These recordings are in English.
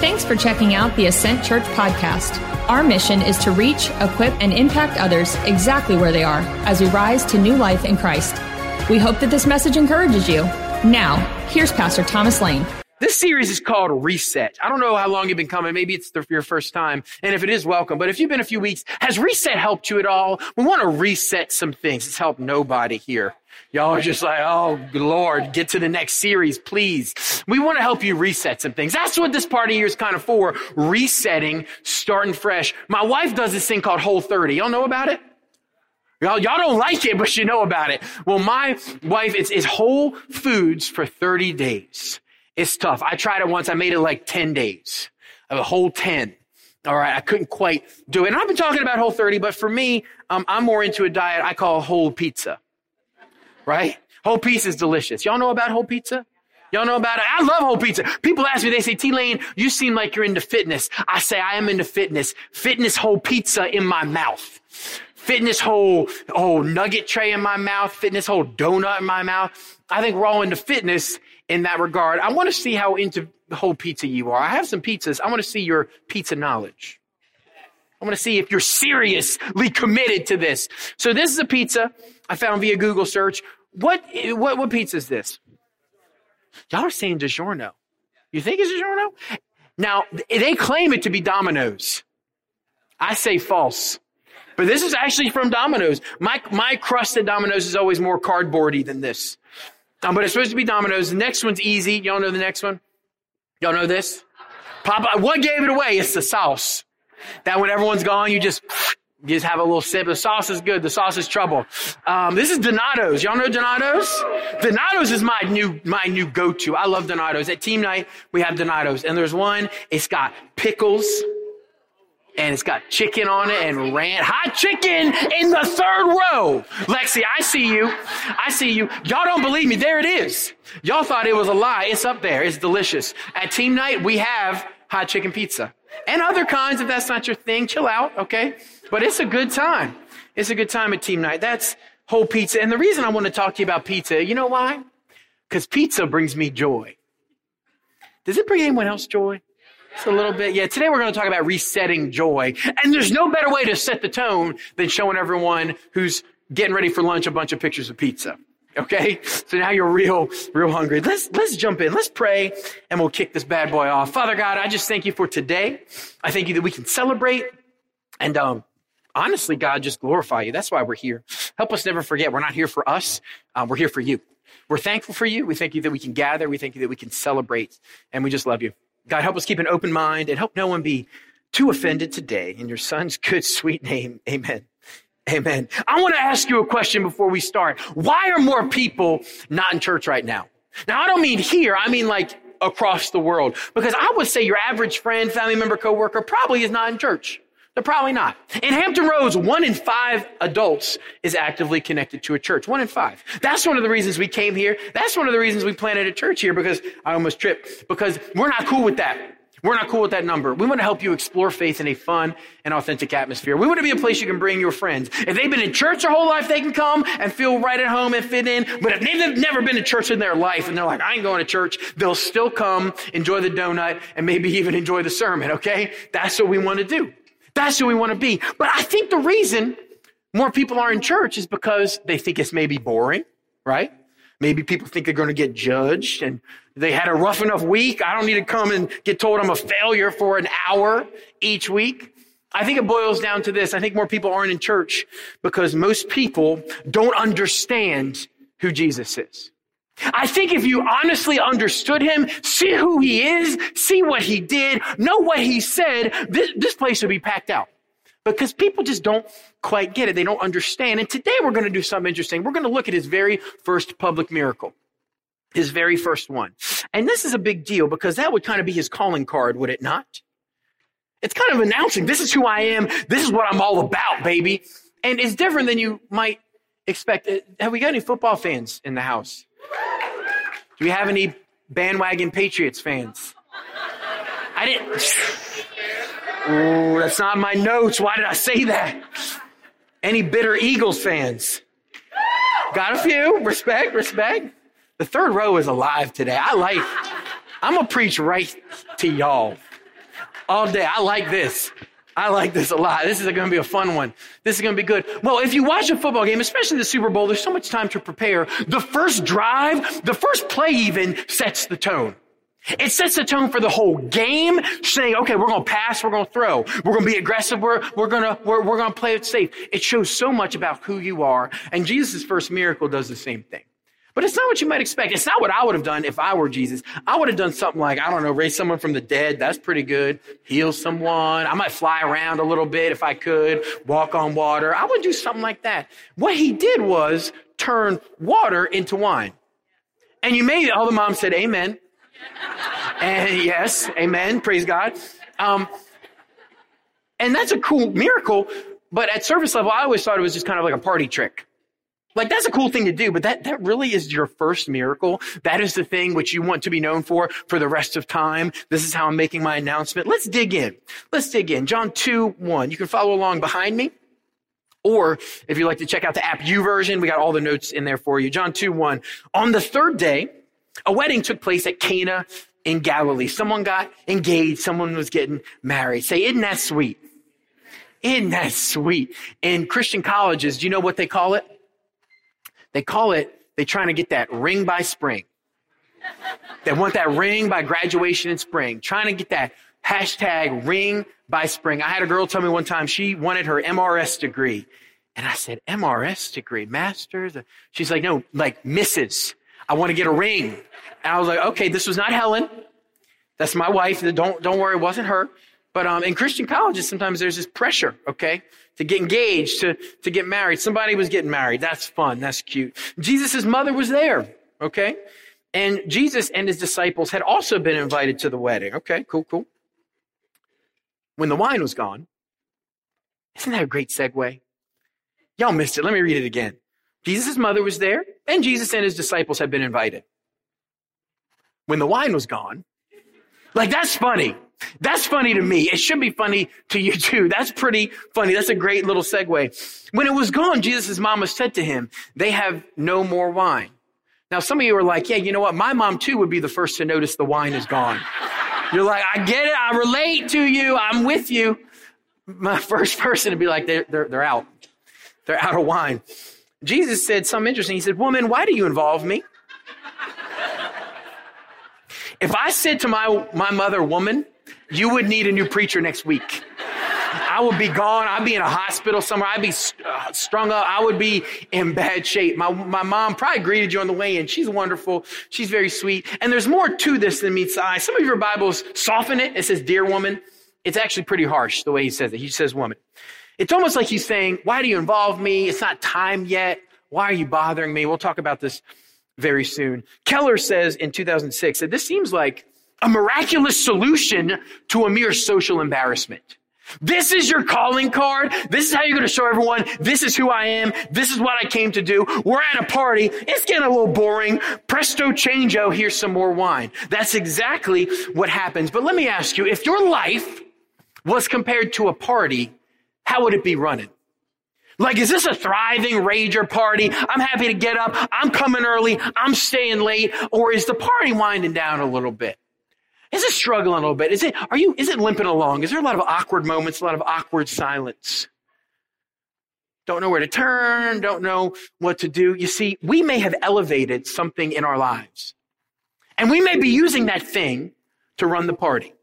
Thanks for checking out the Ascent Church podcast. Our mission is to reach, equip, and impact others exactly where they are as we rise to new life in Christ. We hope that this message encourages you. Now, here's Pastor Thomas Lane. This series is called Reset. I don't know how long you've been coming. Maybe it's the, your first time. And if it is, welcome. But if you've been a few weeks, has Reset helped you at all? We want to reset some things. It's helped nobody here. Y'all are just like, oh, Lord, get to the next series, please. We want to help you reset some things. That's what this part of year is kind of for. Resetting, starting fresh. My wife does this thing called Whole 30. Y'all know about it? Y'all, y'all don't like it, but you know about it. Well, my wife, it's, it's whole foods for 30 days. It's tough. I tried it once. I made it like 10 days, a whole 10. All right. I couldn't quite do it. And I've been talking about whole 30, but for me, um, I'm more into a diet I call whole pizza. Right? Whole pizza is delicious. Y'all know about whole pizza? Y'all know about it? I love whole pizza. People ask me, they say, T Lane, you seem like you're into fitness. I say, I am into fitness. Fitness whole pizza in my mouth. Fitness whole, oh, nugget tray in my mouth. Fitness whole donut in my mouth. I think we're all into fitness in that regard. I want to see how into whole pizza you are. I have some pizzas. I want to see your pizza knowledge. I want to see if you're seriously committed to this. So this is a pizza I found via Google search. What, what, what pizza is this? Y'all are saying DiGiorno. You think it's DiGiorno? Now, they claim it to be Domino's. I say false. But this is actually from Domino's. My, my crusted Domino's is always more cardboardy than this. Um, but it's supposed to be Domino's. The next one's easy. Y'all know the next one? Y'all know this? Papa, what gave it away? It's the sauce. That when everyone's gone, you just, just have a little sip. The sauce is good. The sauce is trouble. Um, this is Donato's. Y'all know Donato's? Donato's is my new, my new go-to. I love Donato's. At team night, we have Donato's. And there's one, it's got pickles, and it's got chicken on it and ranch, hot chicken in the third row. Lexi, I see you. I see you. Y'all don't believe me. There it is. Y'all thought it was a lie. It's up there. It's delicious. At team night, we have hot chicken pizza and other kinds. If that's not your thing, chill out. Okay. But it's a good time. It's a good time at team night. That's whole pizza. And the reason I want to talk to you about pizza, you know why? Because pizza brings me joy. Does it bring anyone else joy? It's a little bit. Yeah, today we're going to talk about resetting joy. And there's no better way to set the tone than showing everyone who's getting ready for lunch a bunch of pictures of pizza. Okay? So now you're real, real hungry. Let's, let's jump in. Let's pray and we'll kick this bad boy off. Father God, I just thank you for today. I thank you that we can celebrate and, um, honestly, God, just glorify you. That's why we're here. Help us never forget. We're not here for us. Um, we're here for you. We're thankful for you. We thank you that we can gather. We thank you that we can celebrate and we just love you. God, help us keep an open mind and help no one be too offended today. In your son's good, sweet name, amen. Amen. I want to ask you a question before we start. Why are more people not in church right now? Now, I don't mean here. I mean like across the world. Because I would say your average friend, family member, coworker probably is not in church. They're probably not. In Hampton Roads, one in five adults is actively connected to a church. One in five. That's one of the reasons we came here. That's one of the reasons we planted a church here because I almost tripped. Because we're not cool with that. We're not cool with that number. We want to help you explore faith in a fun and authentic atmosphere. We want to be a place you can bring your friends. If they've been in church their whole life, they can come and feel right at home and fit in. But if they've never been to church in their life and they're like, I ain't going to church, they'll still come, enjoy the donut, and maybe even enjoy the sermon, okay? That's what we want to do. That's who we want to be. But I think the reason more people are in church is because they think it's maybe boring, right? Maybe people think they're going to get judged and they had a rough enough week. I don't need to come and get told I'm a failure for an hour each week. I think it boils down to this. I think more people aren't in church because most people don't understand who Jesus is. I think if you honestly understood him, see who he is, see what he did, know what he said, this, this place would be packed out. Because people just don't quite get it. They don't understand. And today we're going to do something interesting. We're going to look at his very first public miracle. His very first one. And this is a big deal because that would kind of be his calling card, would it not? It's kind of announcing, this is who I am. This is what I'm all about, baby. And it's different than you might expect. Uh, have we got any football fans in the house? Do we have any bandwagon Patriots fans? I didn't. Oh, that's not my notes. Why did I say that? Any bitter Eagles fans? Got a few. Respect, respect. The third row is alive today. I like, I'm to preach right to y'all. all day. I like this. I like this a lot. This is going to be a fun one. This is going to be good. Well, if you watch a football game, especially the Super Bowl, there's so much time to prepare. The first drive, the first play even sets the tone. It sets the tone for the whole game, saying, okay, we're going to pass, we're going to throw, we're going to be aggressive, we're, we're going to, we're, we're going to play it safe. It shows so much about who you are. And Jesus' first miracle does the same thing. But it's not what you might expect. It's not what I would have done if I were Jesus. I would have done something like, I don't know, raise someone from the dead. That's pretty good. Heal someone. I might fly around a little bit if I could, walk on water. I would do something like that. What he did was turn water into wine. And you may, all the moms said, Amen. and yes, Amen. Praise God. Um, and that's a cool miracle. But at service level, I always thought it was just kind of like a party trick. Like that's a cool thing to do, but that, that really is your first miracle. That is the thing which you want to be known for for the rest of time. This is how I'm making my announcement. Let's dig in. Let's dig in. John 2, 1. You can follow along behind me. Or if you'd like to check out the app U YouVersion, we got all the notes in there for you. John 2, 1. On the third day, a wedding took place at Cana in Galilee. Someone got engaged. Someone was getting married. Say, isn't that sweet? Isn't that sweet? In Christian colleges, do you know what they call it? They call it, they're trying to get that ring by spring. They want that ring by graduation in spring, trying to get that hashtag ring by spring. I had a girl tell me one time she wanted her MRS degree. And I said, MRS degree, master's? She's like, no, like Mrs. I want to get a ring. And I was like, okay, this was not Helen. That's my wife. Don't, don't worry, it wasn't her. But um, in Christian colleges, sometimes there's this pressure, okay, to get engaged, to, to get married. Somebody was getting married. That's fun. That's cute. Jesus' mother was there, okay? And Jesus and his disciples had also been invited to the wedding. Okay, cool, cool. When the wine was gone, isn't that a great segue? Y'all missed it. Let me read it again. Jesus' mother was there, and Jesus and his disciples had been invited. When the wine was gone, like that's funny. That's funny to me. It should be funny to you too. That's pretty funny. That's a great little segue. When it was gone, Jesus' mama said to him, they have no more wine. Now, some of you are like, yeah, you know what? My mom too would be the first to notice the wine is gone. You're like, I get it. I relate to you. I'm with you. My first person to be like, they're, they're, they're out. They're out of wine. Jesus said something interesting. He said, woman, why do you involve me? If I said to my, my mother, woman, you would need a new preacher next week. I would be gone. I'd be in a hospital somewhere. I'd be uh, strung up. I would be in bad shape. My, my mom probably greeted you on the way in. She's wonderful. She's very sweet. And there's more to this than meets the eye. Some of your Bibles soften it. It says, dear woman. It's actually pretty harsh the way he says it. He says woman. It's almost like he's saying, why do you involve me? It's not time yet. Why are you bothering me? We'll talk about this very soon. Keller says in 2006 that this seems like a miraculous solution to a mere social embarrassment. This is your calling card. This is how you're going to show everyone. This is who I am. This is what I came to do. We're at a party. It's getting a little boring. Presto changeo. Here's some more wine. That's exactly what happens. But let me ask you, if your life was compared to a party, how would it be running? Like, is this a thriving rager party? I'm happy to get up. I'm coming early. I'm staying late. Or is the party winding down a little bit? Is it struggling a little bit? Is it, are you, is it limping along? Is there a lot of awkward moments, a lot of awkward silence? Don't know where to turn, don't know what to do. You see, we may have elevated something in our lives. And we may be using that thing to run the party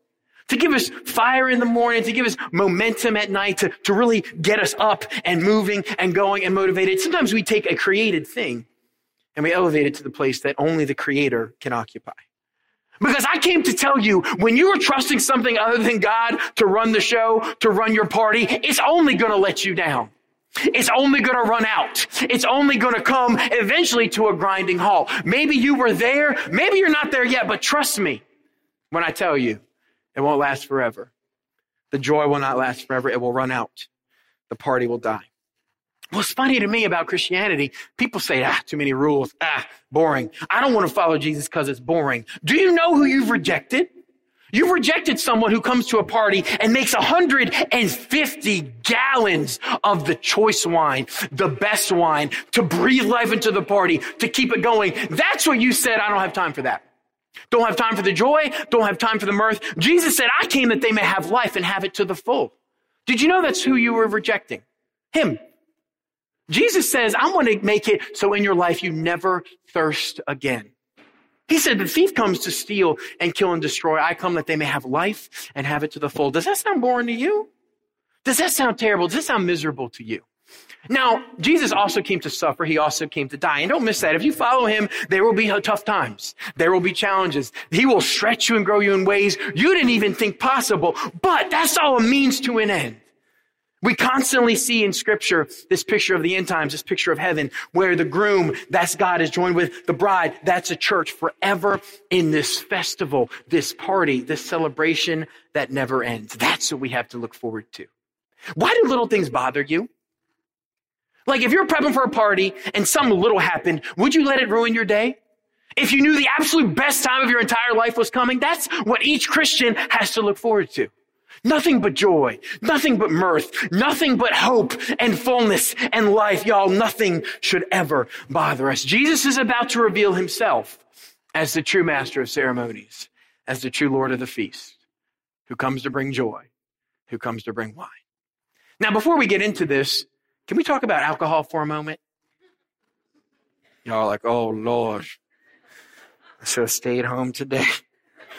to give us fire in the morning, to give us momentum at night, to, to really get us up and moving and going and motivated. Sometimes we take a created thing and we elevate it to the place that only the creator can occupy. Because I came to tell you, when you are trusting something other than God to run the show, to run your party, it's only going to let you down. It's only going to run out. It's only going to come eventually to a grinding halt. Maybe you were there. Maybe you're not there yet, but trust me when I tell you, it won't last forever. The joy will not last forever. It will run out. The party will die. What's funny to me about Christianity, people say, ah, too many rules. Ah, boring. I don't want to follow Jesus because it's boring. Do you know who you've rejected? You've rejected someone who comes to a party and makes 150 gallons of the choice wine, the best wine, to breathe life into the party, to keep it going. That's what you said, I don't have time for that. Don't have time for the joy. Don't have time for the mirth. Jesus said, I came that they may have life and have it to the full. Did you know that's who you were rejecting? Him. Jesus says, I want to make it so in your life you never thirst again. He said, the thief comes to steal and kill and destroy. I come that they may have life and have it to the full. Does that sound boring to you? Does that sound terrible? Does that sound miserable to you? Now, Jesus also came to suffer. He also came to die. And don't miss that. If you follow him, there will be tough times. There will be challenges. He will stretch you and grow you in ways you didn't even think possible. But that's all a means to an end. We constantly see in scripture this picture of the end times, this picture of heaven, where the groom, that's God, is joined with the bride, that's a church forever in this festival, this party, this celebration that never ends. That's what we have to look forward to. Why do little things bother you? Like if you're prepping for a party and some little happened, would you let it ruin your day? If you knew the absolute best time of your entire life was coming, that's what each Christian has to look forward to. Nothing but joy, nothing but mirth, nothing but hope and fullness and life. Y'all, nothing should ever bother us. Jesus is about to reveal himself as the true master of ceremonies, as the true Lord of the feast, who comes to bring joy, who comes to bring wine. Now, before we get into this, can we talk about alcohol for a moment? Y'all are like, oh Lord, I should have stayed home today.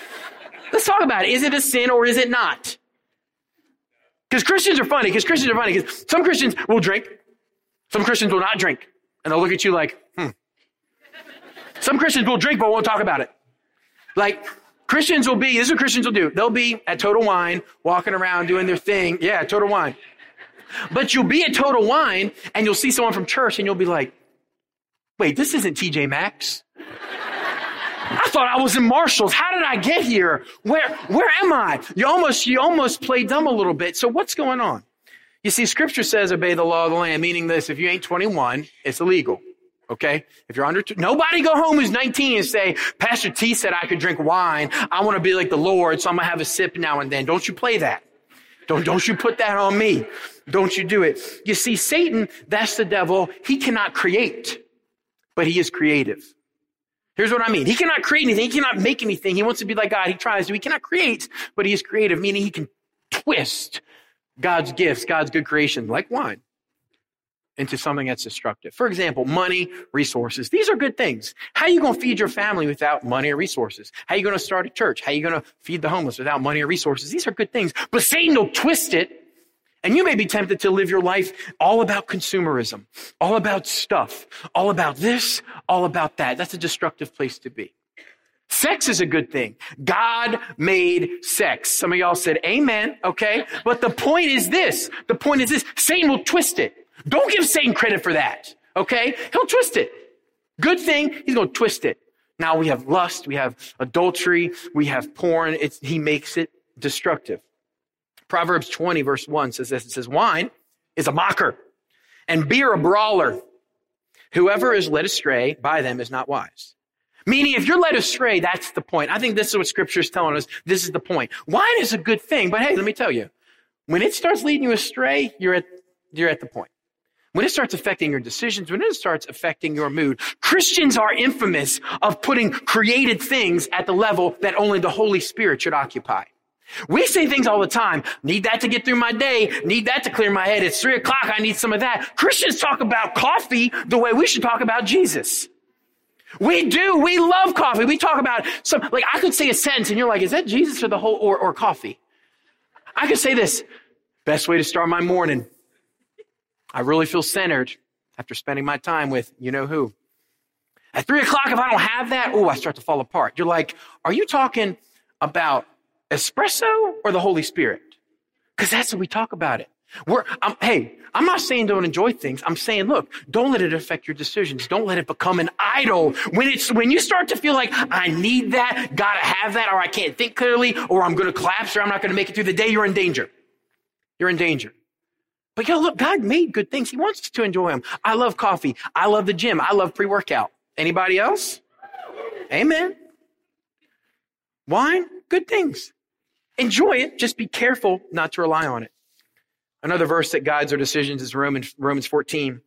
Let's talk about it. Is it a sin or is it not? Because Christians are funny, because Christians are funny, because some Christians will drink, some Christians will not drink. And they'll look at you like, hmm. Some Christians will drink but won't talk about it. Like, Christians will be, this is what Christians will do. They'll be at Total Wine, walking around doing their thing. Yeah, Total Wine. But you'll be at Total Wine and you'll see someone from church and you'll be like, wait, this isn't TJ Maxx. I thought I was in Marshalls. How did I get here? Where, where am I? You almost, you almost play dumb a little bit. So what's going on? You see, scripture says obey the law of the land, meaning this, if you ain't 21, it's illegal. Okay? If you're under, nobody go home who's 19 and say, Pastor T said I could drink wine. I want to be like the Lord, so I'm going to have a sip now and then. Don't you play that. Don't, don't you put that on me. Don't you do it. You see, Satan, that's the devil. He cannot create, but he is creative. Here's what I mean. He cannot create anything. He cannot make anything. He wants to be like God. He tries to. He cannot create, but he is creative, meaning he can twist God's gifts, God's good creation, like wine, into something that's destructive. For example, money, resources. These are good things. How are you going to feed your family without money or resources? How are you going to start a church? How are you going to feed the homeless without money or resources? These are good things. But Satan will twist it and you may be tempted to live your life all about consumerism, all about stuff, all about this, all about that. That's a destructive place to be. Sex is a good thing. God made sex. Some of y'all said amen, okay? But the point is this. The point is this. Satan will twist it. Don't give Satan credit for that, okay? He'll twist it. Good thing, he's to twist it. Now we have lust, we have adultery, we have porn. It's, he makes it destructive. Proverbs 20 verse 1 says this. It says, wine is a mocker and beer a brawler. Whoever is led astray by them is not wise. Meaning, if you're led astray, that's the point. I think this is what scripture is telling us. This is the point. Wine is a good thing, but hey, let me tell you, when it starts leading you astray, you're at, you're at the point. When it starts affecting your decisions, when it starts affecting your mood, Christians are infamous of putting created things at the level that only the Holy Spirit should occupy. We say things all the time. Need that to get through my day. Need that to clear my head. It's three o'clock. I need some of that. Christians talk about coffee the way we should talk about Jesus. We do. We love coffee. We talk about some, like I could say a sentence and you're like, is that Jesus or the whole, or, or coffee? I could say this. Best way to start my morning. I really feel centered after spending my time with you know who. At three o'clock, if I don't have that, oh, I start to fall apart. You're like, are you talking about espresso or the Holy Spirit? Because that's what we talk about it. We're, I'm, hey, I'm not saying don't enjoy things. I'm saying, look, don't let it affect your decisions. Don't let it become an idol. When it's, when you start to feel like I need that, gotta have that, or I can't think clearly, or I'm gonna collapse, or I'm not gonna make it through the day, you're in danger. You're in danger. But yo, look, God made good things. He wants us to enjoy them. I love coffee. I love the gym. I love pre-workout. Anybody else? Amen. Wine, good things. Enjoy it. Just be careful not to rely on it. Another verse that guides our decisions is Romans, Romans 14,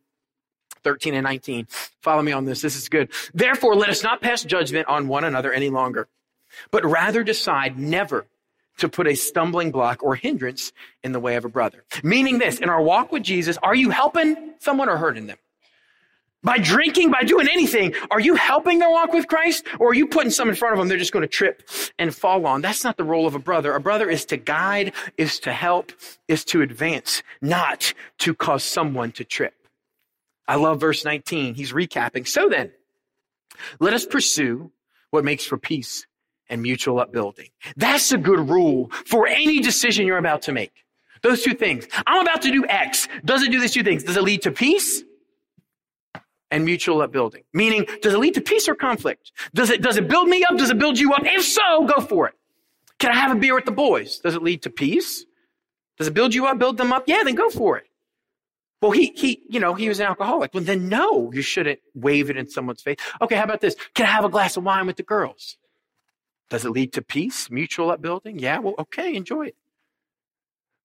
13 and 19. Follow me on this. This is good. Therefore, let us not pass judgment on one another any longer. but rather decide never to put a stumbling block or hindrance in the way of a brother. Meaning this, in our walk with Jesus, are you helping someone or hurting them? By drinking, by doing anything, are you helping their walk with Christ or are you putting some in front of them they're just going to trip and fall on? That's not the role of a brother. A brother is to guide, is to help, is to advance, not to cause someone to trip. I love verse 19. He's recapping. So then, let us pursue what makes for peace and mutual upbuilding. That's a good rule for any decision you're about to make. Those two things. I'm about to do X. Does it do these two things? Does it lead to peace? And mutual upbuilding. Meaning, does it lead to peace or conflict? Does it, does it build me up? Does it build you up? If so, go for it. Can I have a beer with the boys? Does it lead to peace? Does it build you up, build them up? Yeah, then go for it. Well, he, he, you know, he was an alcoholic. Well, then no, you shouldn't wave it in someone's face. Okay, how about this? Can I have a glass of wine with the girls? Does it lead to peace, mutual upbuilding? Yeah, well, okay, enjoy it.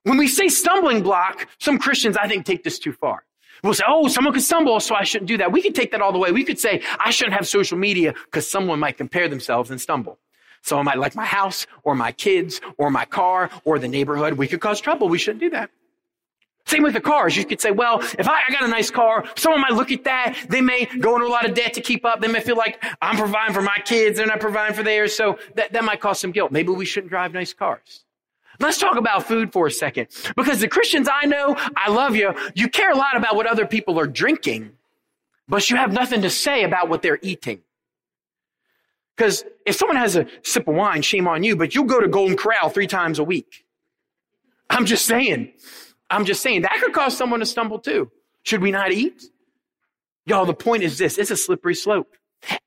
When we say stumbling block, some Christians, I think, take this too far. We'll say, oh, someone could stumble, so I shouldn't do that. We could take that all the way. We could say, I shouldn't have social media because someone might compare themselves and stumble. Someone might like my house or my kids or my car or the neighborhood. We could cause trouble. We shouldn't do that. Same with the cars. You could say, well, if I, I, got a nice car, someone might look at that. They may go into a lot of debt to keep up. They may feel like I'm providing for my kids. They're not providing for theirs. So that, that might cause some guilt. Maybe we shouldn't drive nice cars. Let's talk about food for a second. Because the Christians I know, I love you, you care a lot about what other people are drinking, but you have nothing to say about what they're eating. Because if someone has a sip of wine, shame on you, but you'll go to Golden Corral three times a week. I'm just saying. I'm just saying that could cause someone to stumble too. Should we not eat? Y'all, the point is this. It's a slippery slope.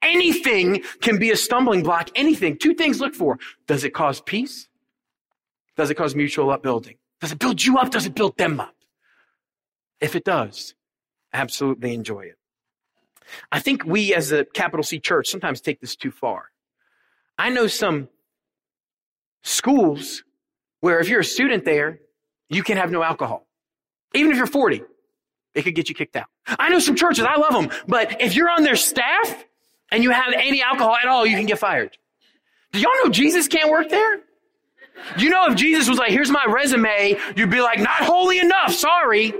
Anything can be a stumbling block. Anything. Two things look for. Does it cause peace? Does it cause mutual upbuilding? Does it build you up? Does it build them up? If it does, absolutely enjoy it. I think we as a capital C church sometimes take this too far. I know some schools where if you're a student there, you can have no alcohol. Even if you're 40, it could get you kicked out. I know some churches, I love them, but if you're on their staff and you have any alcohol at all, you can get fired. Do y'all know Jesus can't work there? You know, if Jesus was like, here's my resume, you'd be like, not holy enough, sorry.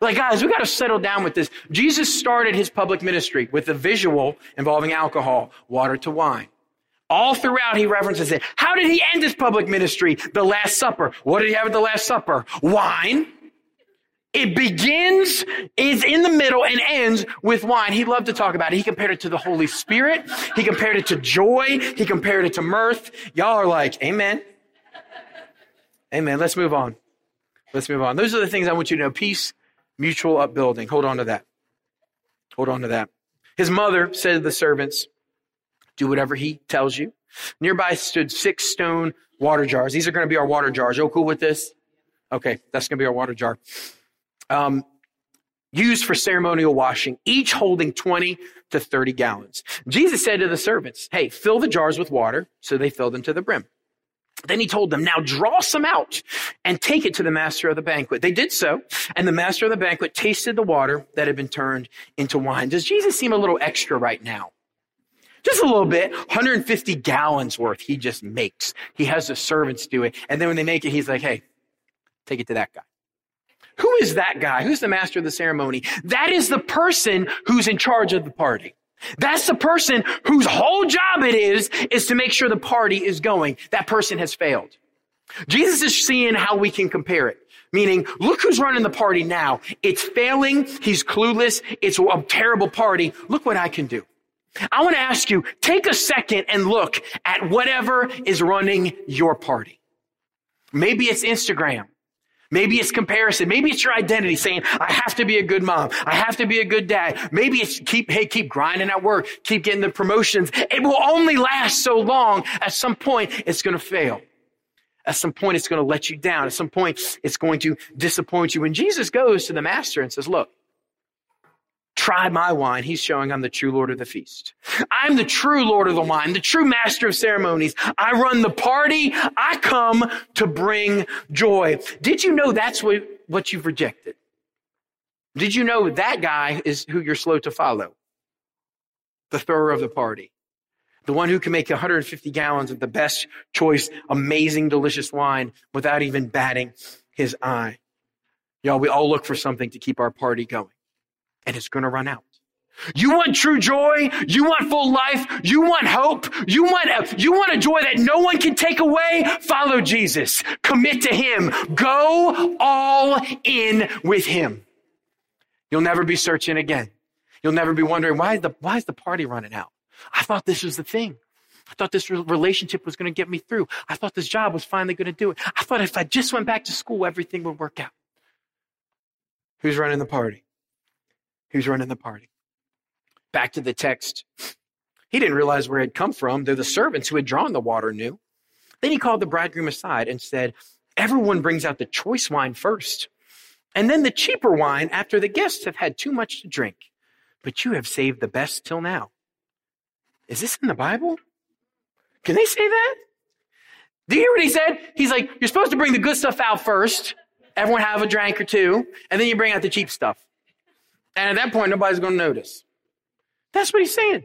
Like, guys, we got to settle down with this. Jesus started his public ministry with a visual involving alcohol, water to wine. All throughout, he references it. How did he end his public ministry? The Last Supper. What did he have at the Last Supper? Wine. It begins, is in the middle, and ends with wine. He loved to talk about it. He compared it to the Holy Spirit. He compared it to joy. He compared it to mirth. Y'all are like, Amen. Amen. Let's move on. Let's move on. Those are the things I want you to know. Peace, mutual upbuilding. Hold on to that. Hold on to that. His mother said to the servants, Do whatever he tells you. Nearby stood six stone water jars. These are going to be our water jars. You cool with this? Okay, that's going to be our water jar um, used for ceremonial washing, each holding 20 to 30 gallons. Jesus said to the servants, Hey, fill the jars with water. So they filled them to the brim. Then he told them, now draw some out and take it to the master of the banquet. They did so, and the master of the banquet tasted the water that had been turned into wine. Does Jesus seem a little extra right now? Just a little bit. 150 gallons worth he just makes. He has the servants do it. And then when they make it, he's like, hey, take it to that guy. Who is that guy? Who's the master of the ceremony? That is the person who's in charge of the party. That's the person whose whole job it is, is to make sure the party is going. That person has failed. Jesus is seeing how we can compare it. Meaning, look who's running the party now. It's failing. He's clueless. It's a terrible party. Look what I can do. I want to ask you, take a second and look at whatever is running your party. Maybe it's Instagram. Maybe it's comparison. Maybe it's your identity saying, I have to be a good mom. I have to be a good dad. Maybe it's keep, hey, keep grinding at work. Keep getting the promotions. It will only last so long. At some point, it's going to fail. At some point, it's going to let you down. At some point, it's going to disappoint you. When Jesus goes to the master and says, look, try my wine. He's showing I'm the true Lord of the feast. I'm the true Lord of the wine, the true master of ceremonies. I run the party. I come to bring joy. Did you know that's what, what you've rejected? Did you know that guy is who you're slow to follow? The thrower of the party. The one who can make 150 gallons of the best choice, amazing, delicious wine without even batting his eye. Y'all, we all look for something to keep our party going. And it's going to run out. You want true joy? You want full life? You want hope? You want, a, you want a joy that no one can take away? Follow Jesus. Commit to Him. Go all in with Him. You'll never be searching again. You'll never be wondering, why is the, why is the party running out? I thought this was the thing. I thought this relationship was going to get me through. I thought this job was finally going to do it. I thought if I just went back to school, everything would work out. Who's running the party? Who's running the party? Back to the text. He didn't realize where it had come from, though the servants who had drawn the water knew. Then he called the bridegroom aside and said, Everyone brings out the choice wine first, and then the cheaper wine after the guests have had too much to drink. But you have saved the best till now. Is this in the Bible? Can they say that? Do you hear what he said? He's like, You're supposed to bring the good stuff out first. Everyone have a drink or two, and then you bring out the cheap stuff. And at that point, nobody's going to notice. That's what he's saying.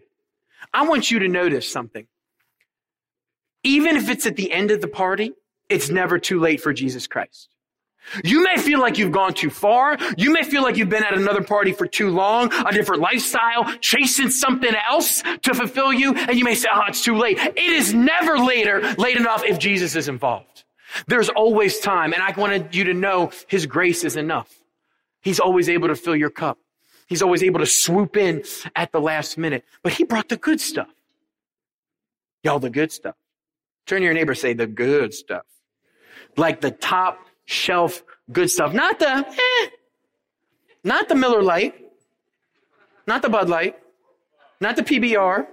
I want you to notice something. Even if it's at the end of the party, it's never too late for Jesus Christ. You may feel like you've gone too far. You may feel like you've been at another party for too long, a different lifestyle, chasing something else to fulfill you. And you may say, oh, it's too late. It is never later, late enough if Jesus is involved. There's always time. And I wanted you to know his grace is enough. He's always able to fill your cup. He's always able to swoop in at the last minute. But he brought the good stuff. Y'all, the good stuff. Turn your neighbor, say the good stuff. Like the top shelf good stuff. Not the, eh, not the Miller Lite, not the Bud Light, not the PBR,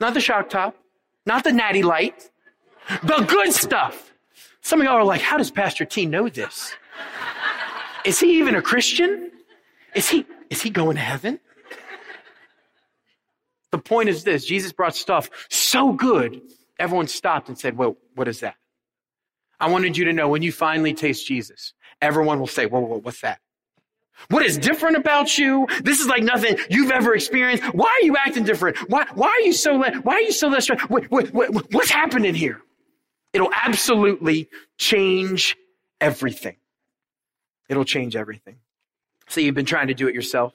not the Shock Top, not the Natty Light, the good stuff. Some of y'all are like, how does Pastor T know this? Is he even a Christian? Is he, is he going to heaven? The point is this Jesus brought stuff so good, everyone stopped and said, Well, what is that? I wanted you to know when you finally taste Jesus, everyone will say, Whoa, whoa, what's that? What is different about you? This is like nothing you've ever experienced. Why are you acting different? Why, why are you so, le- why are you so less, what, what, what, what's happening here? It'll absolutely change everything. It'll change everything. So you've been trying to do it yourself.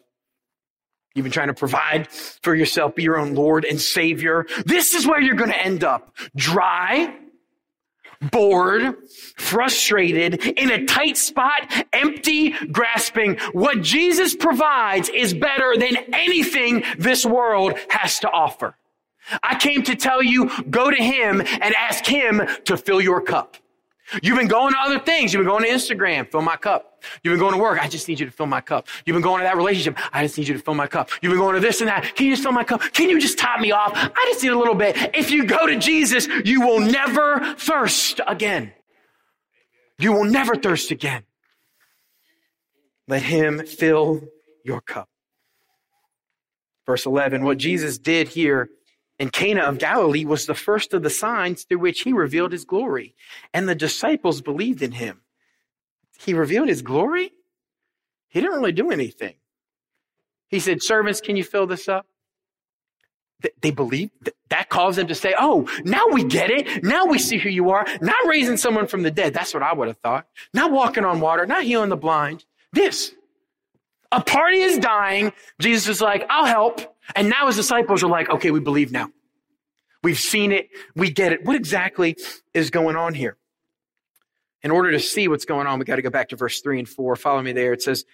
You've been trying to provide for yourself, be your own Lord and Savior. This is where you're going to end up. Dry, bored, frustrated, in a tight spot, empty, grasping. What Jesus provides is better than anything this world has to offer. I came to tell you, go to Him and ask Him to fill your cup. You've been going to other things. You've been going to Instagram, fill my cup. You've been going to work. I just need you to fill my cup. You've been going to that relationship. I just need you to fill my cup. You've been going to this and that. Can you just fill my cup? Can you just top me off? I just need a little bit. If you go to Jesus, you will never thirst again. You will never thirst again. Let him fill your cup. Verse 11, what Jesus did here in Cana of Galilee was the first of the signs through which he revealed his glory, and the disciples believed in him. He revealed his glory? He didn't really do anything. He said, Servants, can you fill this up? They believe that caused them to say, Oh, now we get it. Now we see who you are. Not raising someone from the dead. That's what I would have thought. Not walking on water, not healing the blind. This. A party is dying. Jesus is like, I'll help. And now his disciples are like, okay, we believe now. We've seen it. We get it. What exactly is going on here? In order to see what's going on, we got to go back to verse three and four. Follow me there. It says,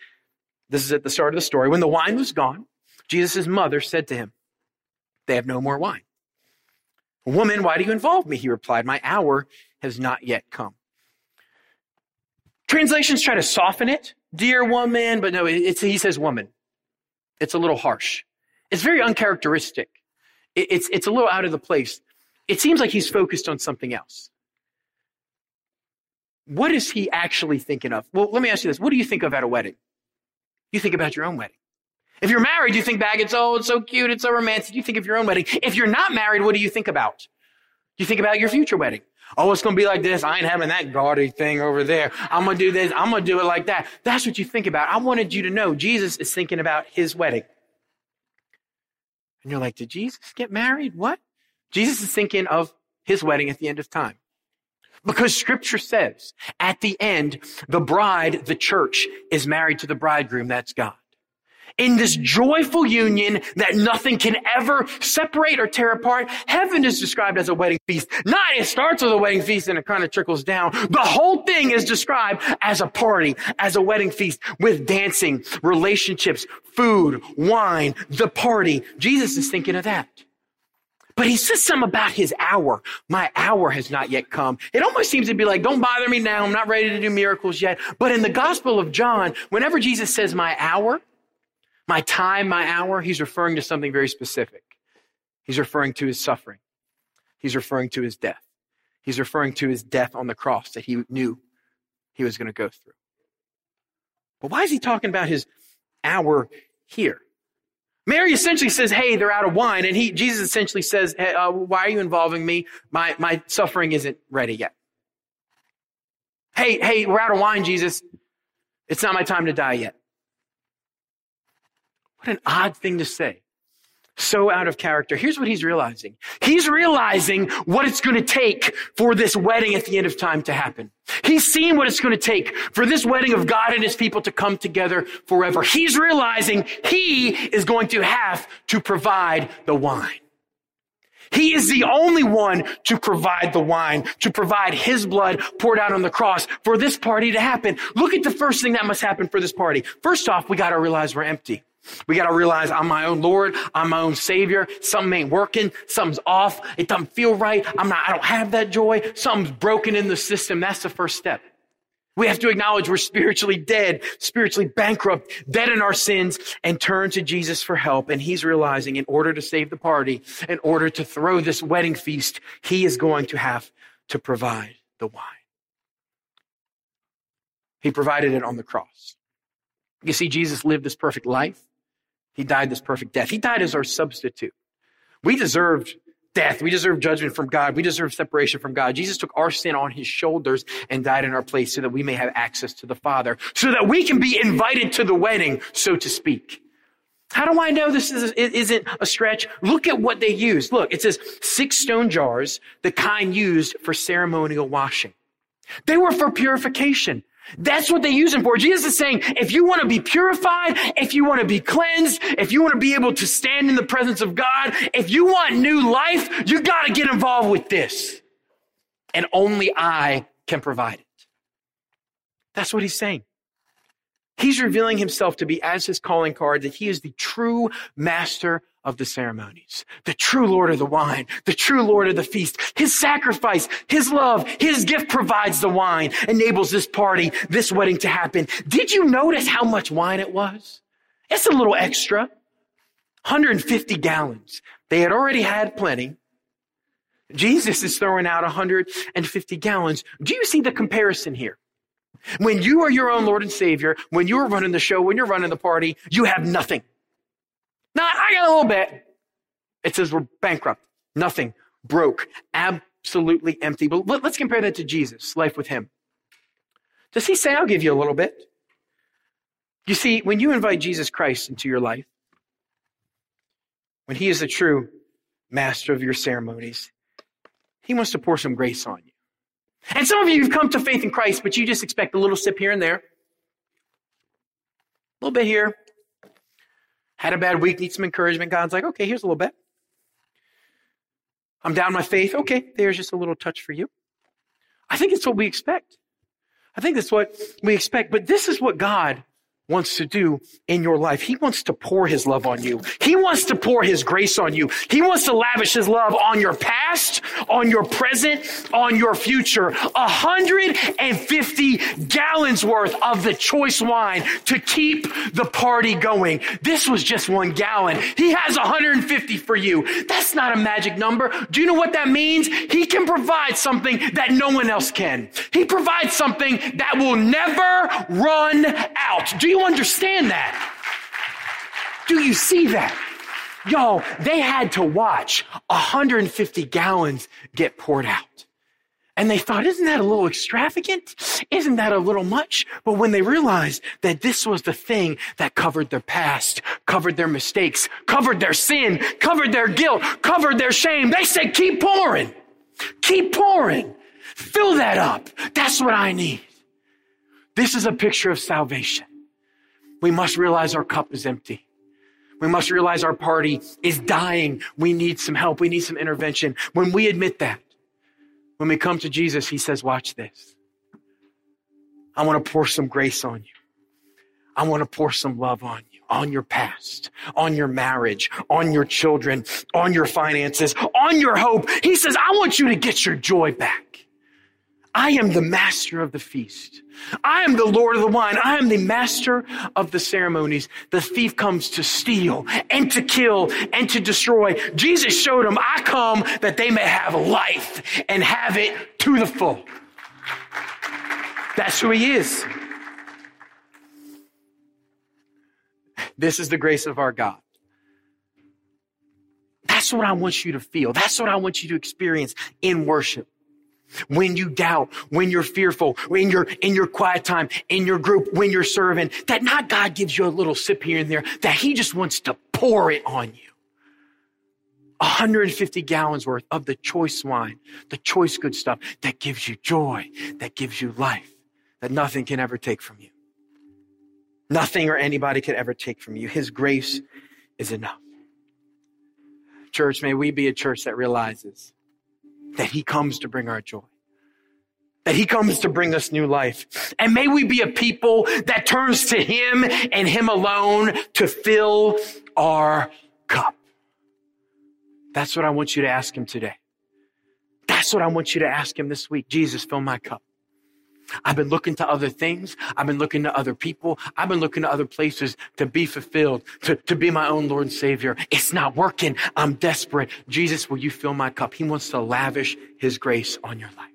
this is at the start of the story. When the wine was gone, Jesus' mother said to him, they have no more wine. Woman, why do you involve me? He replied, my hour has not yet come. Translations try to soften it dear woman, but no, it's, he says woman. It's a little harsh. It's very uncharacteristic. It, it's, it's a little out of the place. It seems like he's focused on something else. What is he actually thinking of? Well, let me ask you this. What do you think of at a wedding? You think about your own wedding. If you're married, you think back, it's, oh, it's so cute, it's so romantic. You think of your own wedding. If you're not married, what do you think about? You think about your future wedding. Oh, it's going to be like this. I ain't having that gaudy thing over there. I'm going to do this. I'm going to do it like that. That's what you think about. I wanted you to know Jesus is thinking about his wedding. And you're like, did Jesus get married? What? Jesus is thinking of his wedding at the end of time. Because scripture says at the end, the bride, the church, is married to the bridegroom, that's God. In this joyful union that nothing can ever separate or tear apart, heaven is described as a wedding feast. Not it starts with a wedding feast and it kind of trickles down. The whole thing is described as a party, as a wedding feast with dancing, relationships, food, wine, the party. Jesus is thinking of that. But he says something about his hour. My hour has not yet come. It almost seems to be like, don't bother me now. I'm not ready to do miracles yet. But in the Gospel of John, whenever Jesus says my hour, my time, my hour, he's referring to something very specific. He's referring to his suffering. He's referring to his death. He's referring to his death on the cross that he knew he was going to go through. But why is he talking about his hour here? Mary essentially says, Hey, they're out of wine. And he, Jesus essentially says, hey, uh, Why are you involving me? My, my suffering isn't ready yet. Hey, hey, we're out of wine, Jesus. It's not my time to die yet. What an odd thing to say so out of character. Here's what he's realizing. He's realizing what it's going to take for this wedding at the end of time to happen. He's seen what it's going to take for this wedding of God and his people to come together forever. He's realizing he is going to have to provide the wine. He is the only one to provide the wine, to provide his blood poured out on the cross for this party to happen. Look at the first thing that must happen for this party. First off, we got to realize we're empty. We got to realize I'm my own Lord. I'm my own Savior. Something ain't working. Something's off. It doesn't feel right. I'm not, I don't have that joy. Something's broken in the system. That's the first step. We have to acknowledge we're spiritually dead, spiritually bankrupt, dead in our sins, and turn to Jesus for help. And he's realizing in order to save the party, in order to throw this wedding feast, he is going to have to provide the wine. He provided it on the cross. You see, Jesus lived this perfect life. He died this perfect death. He died as our substitute. We deserved death. We deserve judgment from God. We deserve separation from God. Jesus took our sin on his shoulders and died in our place so that we may have access to the Father, so that we can be invited to the wedding, so to speak. How do I know this is, isn't a stretch? Look at what they used. Look, it says six stone jars, the kind used for ceremonial washing. They were for purification. That's what they use him for. Jesus is saying, if you want to be purified, if you want to be cleansed, if you want to be able to stand in the presence of God, if you want new life, you got to get involved with this. And only I can provide it. That's what he's saying. He's revealing himself to be as his calling card that he is the true master of the ceremonies, the true Lord of the wine, the true Lord of the feast. His sacrifice, his love, his gift provides the wine, enables this party, this wedding to happen. Did you notice how much wine it was? It's a little extra. 150 gallons. They had already had plenty. Jesus is throwing out 150 gallons. Do you see the comparison here? When you are your own Lord and Savior, when you're running the show, when you're running the party, you have nothing. Now, I got a little bit. It says we're bankrupt, nothing, broke, absolutely empty. But let's compare that to Jesus, life with Him. Does He say, I'll give you a little bit? You see, when you invite Jesus Christ into your life, when He is the true master of your ceremonies, He wants to pour some grace on you. And some of you have come to faith in Christ, but you just expect a little sip here and there. A little bit here. Had a bad week, need some encouragement. God's like, okay, here's a little bit. I'm down my faith. Okay, there's just a little touch for you. I think it's what we expect. I think that's what we expect. But this is what God wants to do in your life. He wants to pour his love on you. He wants to pour his grace on you. He wants to lavish his love on your past, on your present, on your future. 150 gallons worth of the choice wine to keep the party going. This was just one gallon. He has 150 for you. That's not a magic number. Do you know what that means? He can provide something that no one else can. He provides something that will never run out. Do you you understand that? Do you see that? Yo, they had to watch 150 gallons get poured out. And they thought, isn't that a little extravagant? Isn't that a little much? But when they realized that this was the thing that covered their past, covered their mistakes, covered their sin, covered their guilt, covered their shame, they said, keep pouring. Keep pouring. Fill that up. That's what I need. This is a picture of salvation. We must realize our cup is empty. We must realize our party is dying. We need some help. We need some intervention. When we admit that, when we come to Jesus, he says, watch this. I want to pour some grace on you. I want to pour some love on you, on your past, on your marriage, on your children, on your finances, on your hope. He says, I want you to get your joy back. I am the master of the feast. I am the Lord of the wine. I am the master of the ceremonies. The thief comes to steal and to kill and to destroy. Jesus showed him, I come that they may have life and have it to the full. That's who he is. This is the grace of our God. That's what I want you to feel. That's what I want you to experience in worship when you doubt, when you're fearful, when you're in your quiet time, in your group, when you're serving, that not God gives you a little sip here and there, that He just wants to pour it on you. 150 gallons worth of the choice wine, the choice good stuff that gives you joy, that gives you life, that nothing can ever take from you. Nothing or anybody can ever take from you. His grace is enough. Church, may we be a church that realizes that he comes to bring our joy. That he comes to bring us new life. And may we be a people that turns to him and him alone to fill our cup. That's what I want you to ask him today. That's what I want you to ask him this week. Jesus, fill my cup. I've been looking to other things. I've been looking to other people. I've been looking to other places to be fulfilled, to, to be my own Lord and Savior. It's not working. I'm desperate. Jesus, will you fill my cup? He wants to lavish his grace on your life.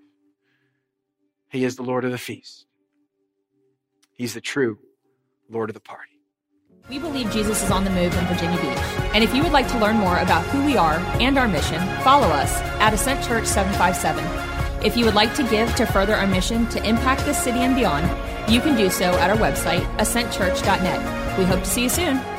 He is the Lord of the feast. He's the true Lord of the party. We believe Jesus is on the move in Virginia Beach. And if you would like to learn more about who we are and our mission, follow us at Ascent Church 757 if you would like to give to further our mission to impact this city and beyond, you can do so at our website, ascentchurch.net. We hope to see you soon.